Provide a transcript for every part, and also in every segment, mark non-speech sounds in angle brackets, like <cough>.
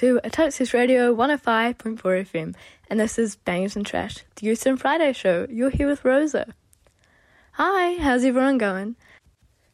To a Texas Radio 105.4 FM, and this is Bangers and Trash, the Youth Zone Friday show. You're here with Rosa. Hi, how's everyone going?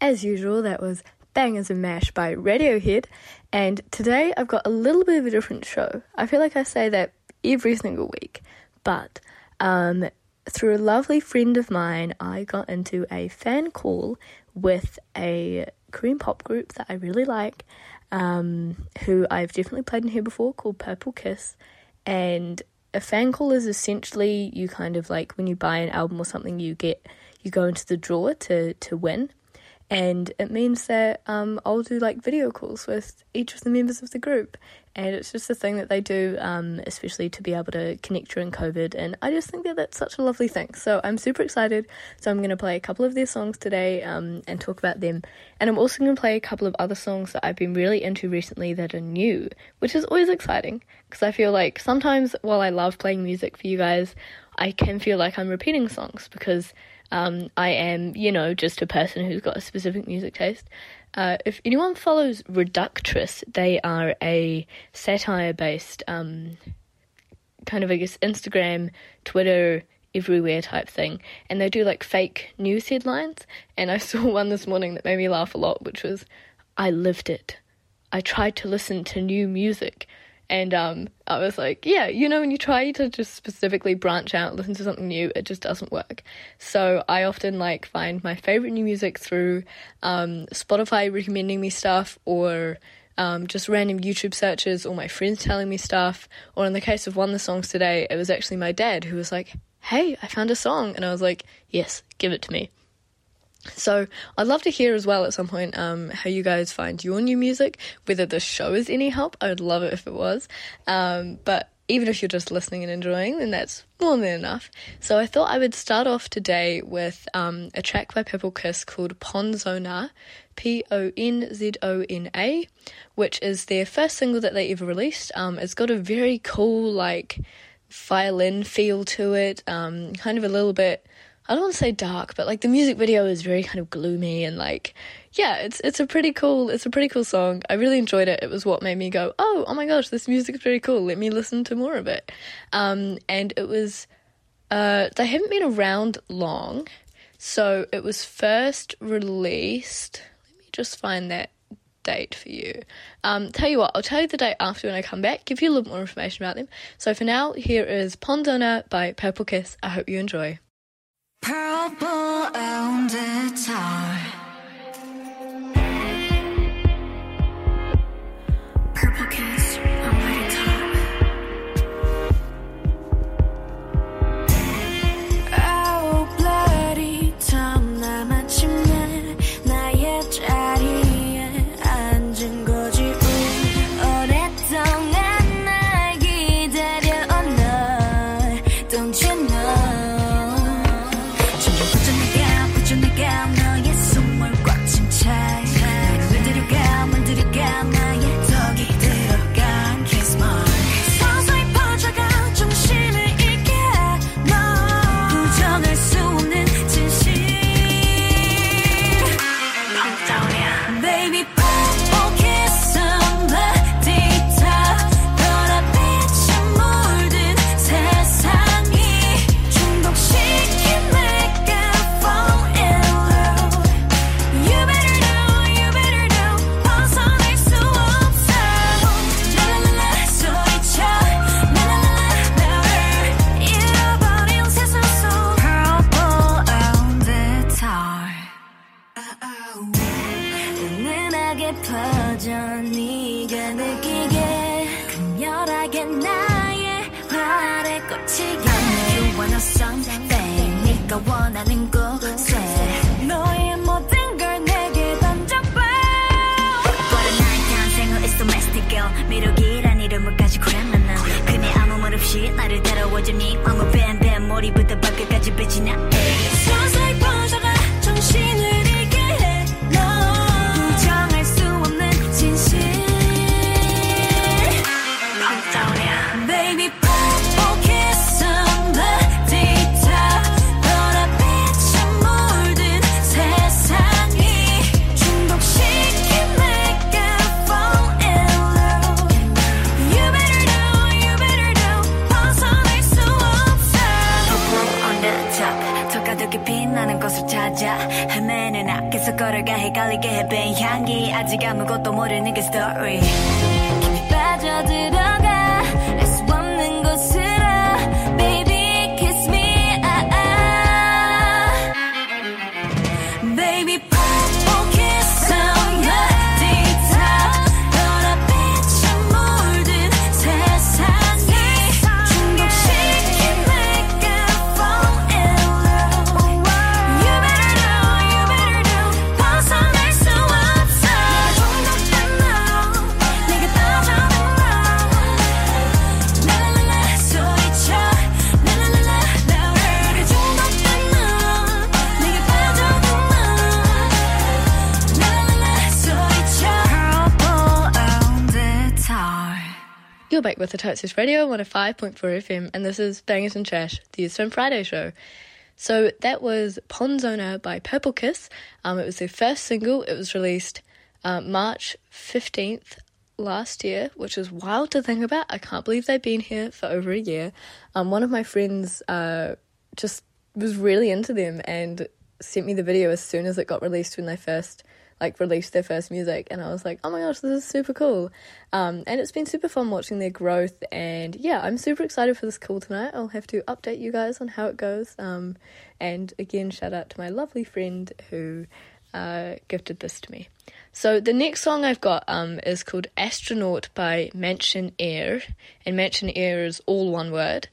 As usual, that was Bangers and Mash by Radiohead, and today I've got a little bit of a different show. I feel like I say that every single week, but um, through a lovely friend of mine, I got into a fan call with a Korean pop group that I really like, um, who I've definitely played in here before, called Purple Kiss. And a fan call is essentially you kind of like when you buy an album or something, you get you go into the drawer to to win, and it means that um, I'll do like video calls with each of the members of the group, and it's just a thing that they do, um, especially to be able to connect during COVID. And I just think that that's such a lovely thing. So I'm super excited. So I'm going to play a couple of their songs today um, and talk about them. And I'm also going to play a couple of other songs that I've been really into recently that are new, which is always exciting because I feel like sometimes while I love playing music for you guys, I can feel like I'm repeating songs because um, I am, you know, just a person who's got a specific music taste. Uh, if anyone follows Reductress, they are a satire based um, kind of, I guess, Instagram, Twitter, everywhere type thing. And they do like fake news headlines. And I <laughs> saw one this morning that made me laugh a lot, which was, I lived it. I tried to listen to new music And um, I was like, yeah, you know, when you try to just specifically branch out, listen to something new, it just doesn't work. So I often like find my favorite new music through um, Spotify recommending me stuff or um, just random YouTube searches or my friends telling me stuff. Or in the case of one of the songs today, it was actually my dad who was like, hey, I found a song. And I was like, yes, give it to me. So I'd love to hear as well at some point um, how you guys find your new music, whether the show is any help. I would love it if it was. Um, but even if you're just listening and enjoying, then that's more than enough. So I thought I would start off today with um, a track by Purple Kiss called Ponzona, P O N Z O N A, which is their first single that they ever released. Um, it's got a very cool, like, violin feel to it, um, kind of a little bit. I don't want to say dark, but like the music video is very kind of gloomy and like yeah, it's it's a pretty cool it's a pretty cool song. I really enjoyed it. It was what made me go, "Oh, oh my gosh, this music is pretty cool. Let me listen to more of it." Um, and it was uh, they haven't been around long. So it was first released. Let me just find that date for you. Um, tell you what, I'll tell you the date after when I come back, give you a little more information about them. So for now, here is Ponzona by Purple Kiss. I hope you enjoy. Purple on the tar. Purple kiss with the Totes Radio 105.4 FM, and this is Bangers and Trash, the Film Friday show. So that was Ponzona by Purple Kiss. Um, it was their first single. It was released uh, March 15th last year, which is wild to think about. I can't believe they've been here for over a year. Um, one of my friends uh, just was really into them and sent me the video as soon as it got released when they first like released their first music, and I was like, oh my gosh, this is super cool. Um, and it's been super fun watching their growth, and yeah, I'm super excited for this call tonight. I'll have to update you guys on how it goes. Um, and again, shout out to my lovely friend who uh, gifted this to me. So the next song I've got um, is called Astronaut by Mansionair, and Mansionair is all one word.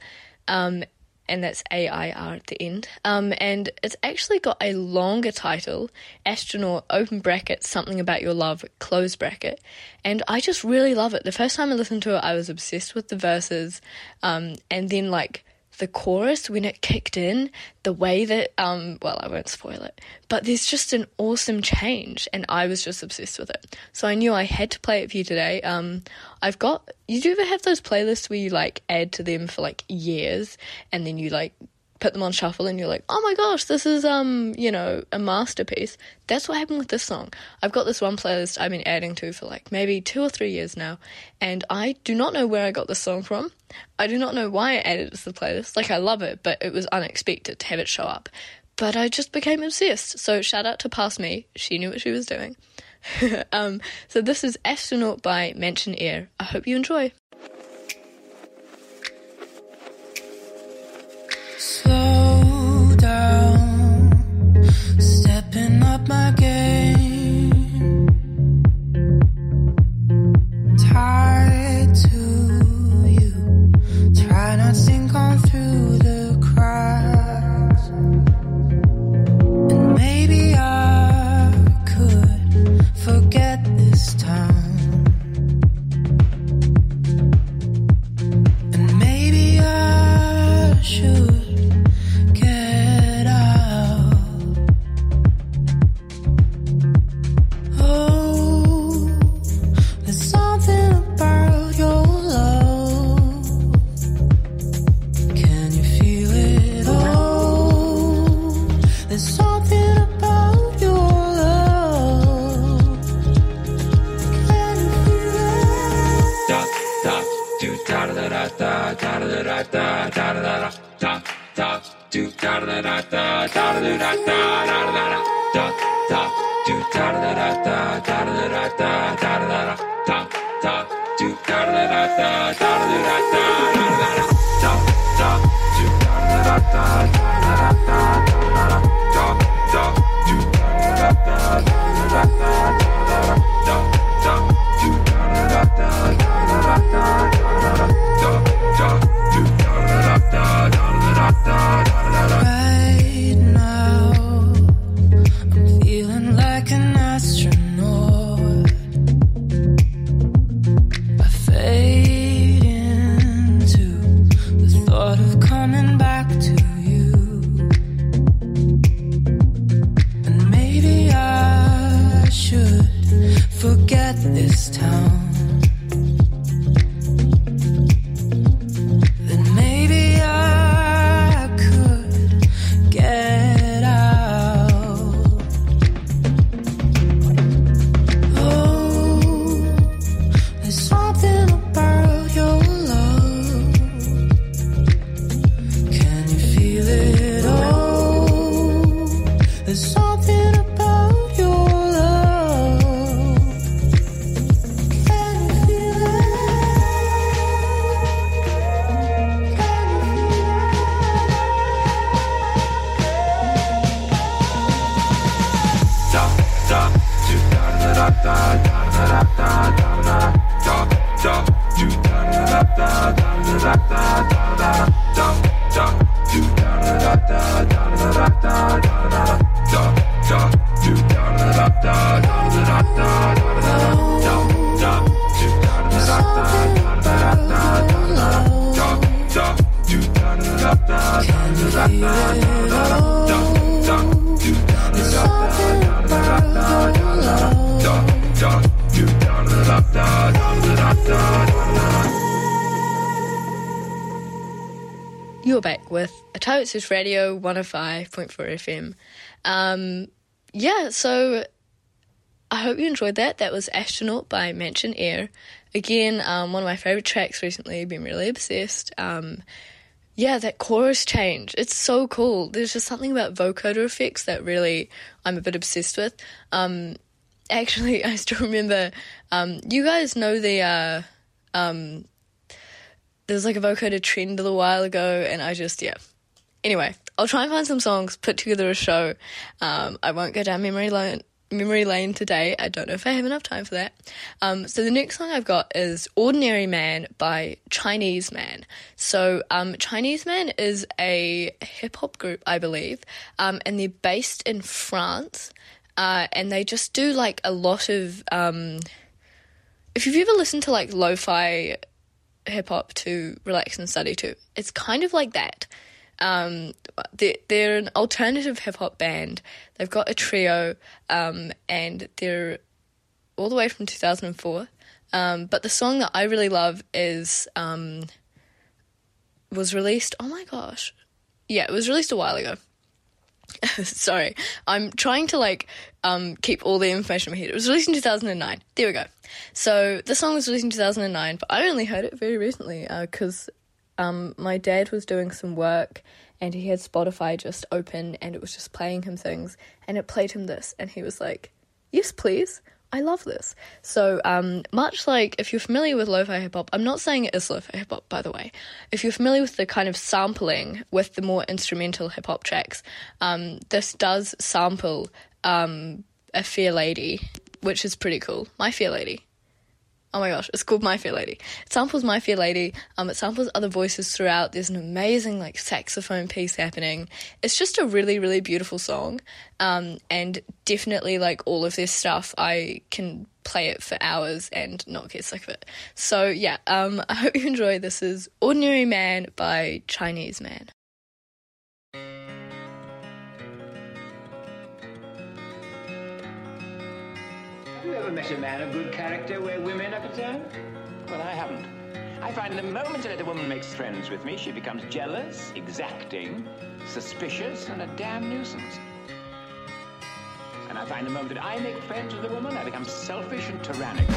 Um, and that's A I R at the end. Um, and it's actually got a longer title, Astronaut, open bracket, something about your love, close bracket. And I just really love it. The first time I listened to it, I was obsessed with the verses. Um, and then, like, the chorus when it kicked in, the way that um well I won't spoil it, but there's just an awesome change and I was just obsessed with it. So I knew I had to play it for you today. Um I've got you do ever have those playlists where you like add to them for like years and then you like put them on shuffle and you're like, oh my gosh, this is um, you know, a masterpiece. That's what happened with this song. I've got this one playlist I've been adding to for like maybe two or three years now, and I do not know where I got this song from. I do not know why I added it to the playlist. Like I love it, but it was unexpected to have it show up. But I just became obsessed. So shout out to Past Me. She knew what she was doing. <laughs> um, so this is Astronaut by Mansionair. I hope you enjoy. Slow do da da da da You're back with Otago Access Radio 105.4 FM. Um, yeah, so I hope you enjoyed that. That was Astronaut by Mansionair. Again, um, one of my favorite tracks recently. Been really obsessed. Um, yeah, that chorus change. It's so cool. There's just something about vocoder effects that really I'm a bit obsessed with. Um, actually, <laughs> I still remember. Um, you guys know the uh, there's like a vocoder trend a little while ago, and I just yeah. Anyway, I'll try and find some songs, put together a show. Um, I won't go down memory lane memory lane today. I don't know if I have enough time for that. Um, so the next song I've got is "Ordinary Man" by Chinese Man. So um, Chinese Man is a hip hop group, I believe, um, and they're based in France. Uh, and they just do like a lot of. Um, if you've ever listened to like lo-fi hip hop to relax and study to, it's kind of like that. Um, they're, they're an alternative hip hop band. They've got a trio, um, and they're all the way from 2004. Um, but the song that I really love is um, was released. Oh my gosh, yeah, it was released a while ago. <laughs> Sorry, I'm trying to like um, keep all the information in my head. It was released in 2009. There we go. So the song was released in 2009, but I only heard it very recently because um, my dad was doing some work and he had Spotify just open and it was just playing him things and it played him this and he was like, "Yes, please." I love this. So, um, much like if you're familiar with lo-fi hip hop, I'm not saying it is lo-fi hip hop, by the way. If you're familiar with the kind of sampling with the more instrumental hip hop tracks, um, this does sample um, a Fair Lady, which is pretty cool. My Fair Lady. Oh my gosh, it's called My Fair Lady. It samples My Fair Lady. Um, it samples other voices throughout. There's an amazing like saxophone piece happening. It's just a really, really beautiful song. Um, and definitely like all of this stuff, I can play it for hours and not get sick of it. So yeah, um, <laughs> I hope you enjoy. This is Ordinary Man by Chinese Man. Ever met a man of good character where women are concerned? Well, I haven't. I find the moment that a woman makes friends with me, she becomes jealous, exacting, suspicious, and a damn nuisance. And I find the moment that I make friends with a woman, I become selfish and tyrannical.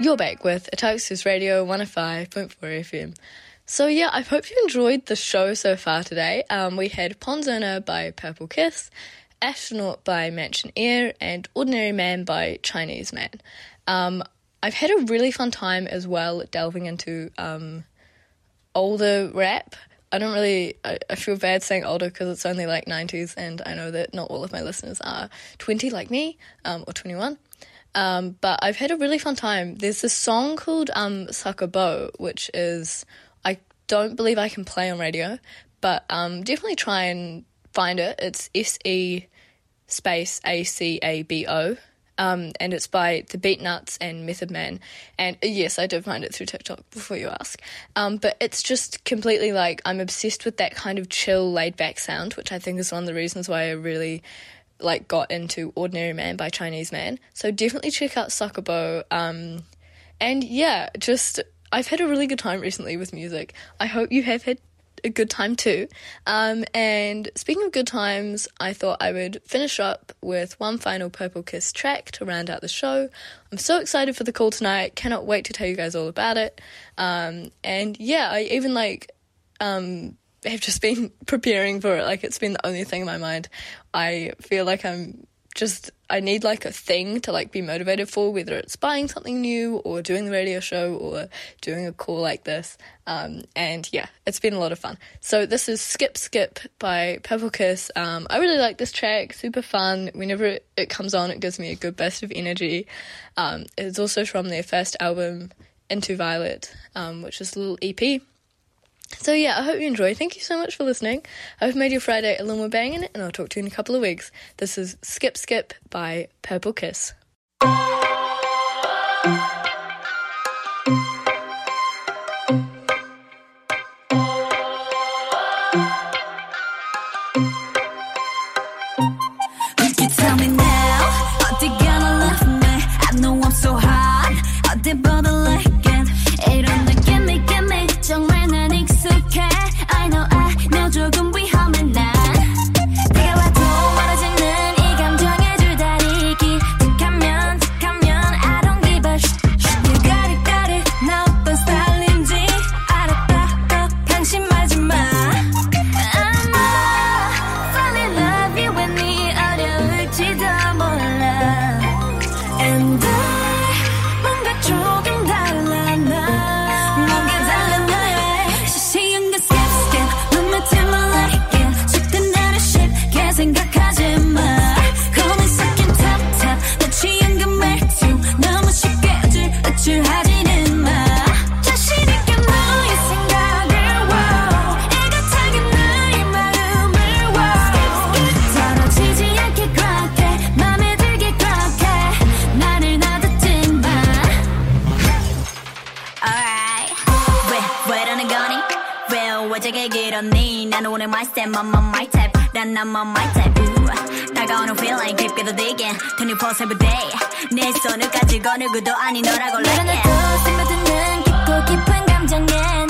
You're back with Otago Access Radio 105.4 FM. So yeah, I hope you enjoyed the show so far today. Um, we had Ponzona by Purple Kiss, Astronaut by Mansionair, and Ordinary Man by Chinese Man. Um, I've had a really fun time as well delving into um, older rap. I don't really, I, I feel bad saying older because it's only like 90s, and I know that not all of my listeners are 20 like me um, or 21. Um, but I've had a really fun time. There's this song called um, Se Acabo, which is, I don't believe I can play on radio, but um, definitely try and find it. It's S E space A C A B O. Um, and it's by the Beatnuts and Method Man. And uh, yes, I did find it through TikTok before you ask. Um, but it's just completely like I'm obsessed with that kind of chill, laid back sound, which I think is one of the reasons why I really like got into Ordinary Man by Chinese Man. So definitely check out Se Acabo. Um, and yeah, just I've had a really good time recently with music. I hope you have had a good time too. Um, and speaking of good times, I thought I would finish up with one final Purple Kiss track to round out the show. I'm so excited for the call tonight. Cannot wait to tell you guys all about it. Um, and yeah, I even like um, have just been <laughs> preparing for it. Like it's been the only thing in my mind. I feel like I'm just I need like a thing to like be motivated for, whether it's buying something new or doing the radio show or doing a call like this. Um, and yeah, it's been a lot of fun. So this is Skip Skip by Purple Kiss. Um, I really like this track, super fun. Whenever it, comes on, it gives me a good burst of energy. Um, it's also from their first album, Into Violet, um, which is a little EP. So yeah, I hope you enjoy. Thank you so much for listening. I've made your Friday a little more banging, and I'll talk to you in a couple of weeks. This is Skip Skip by Purple Kiss. tell me now? Are they gonna love me? I know I'm so hot. Are they gonna 난 I'm on my type. 다가오는 feeling 깊게도 digging 24/7 day 내 손을 가지고 누구도 아닌 너라고 like it 스며드는 깊고 깊은 감정에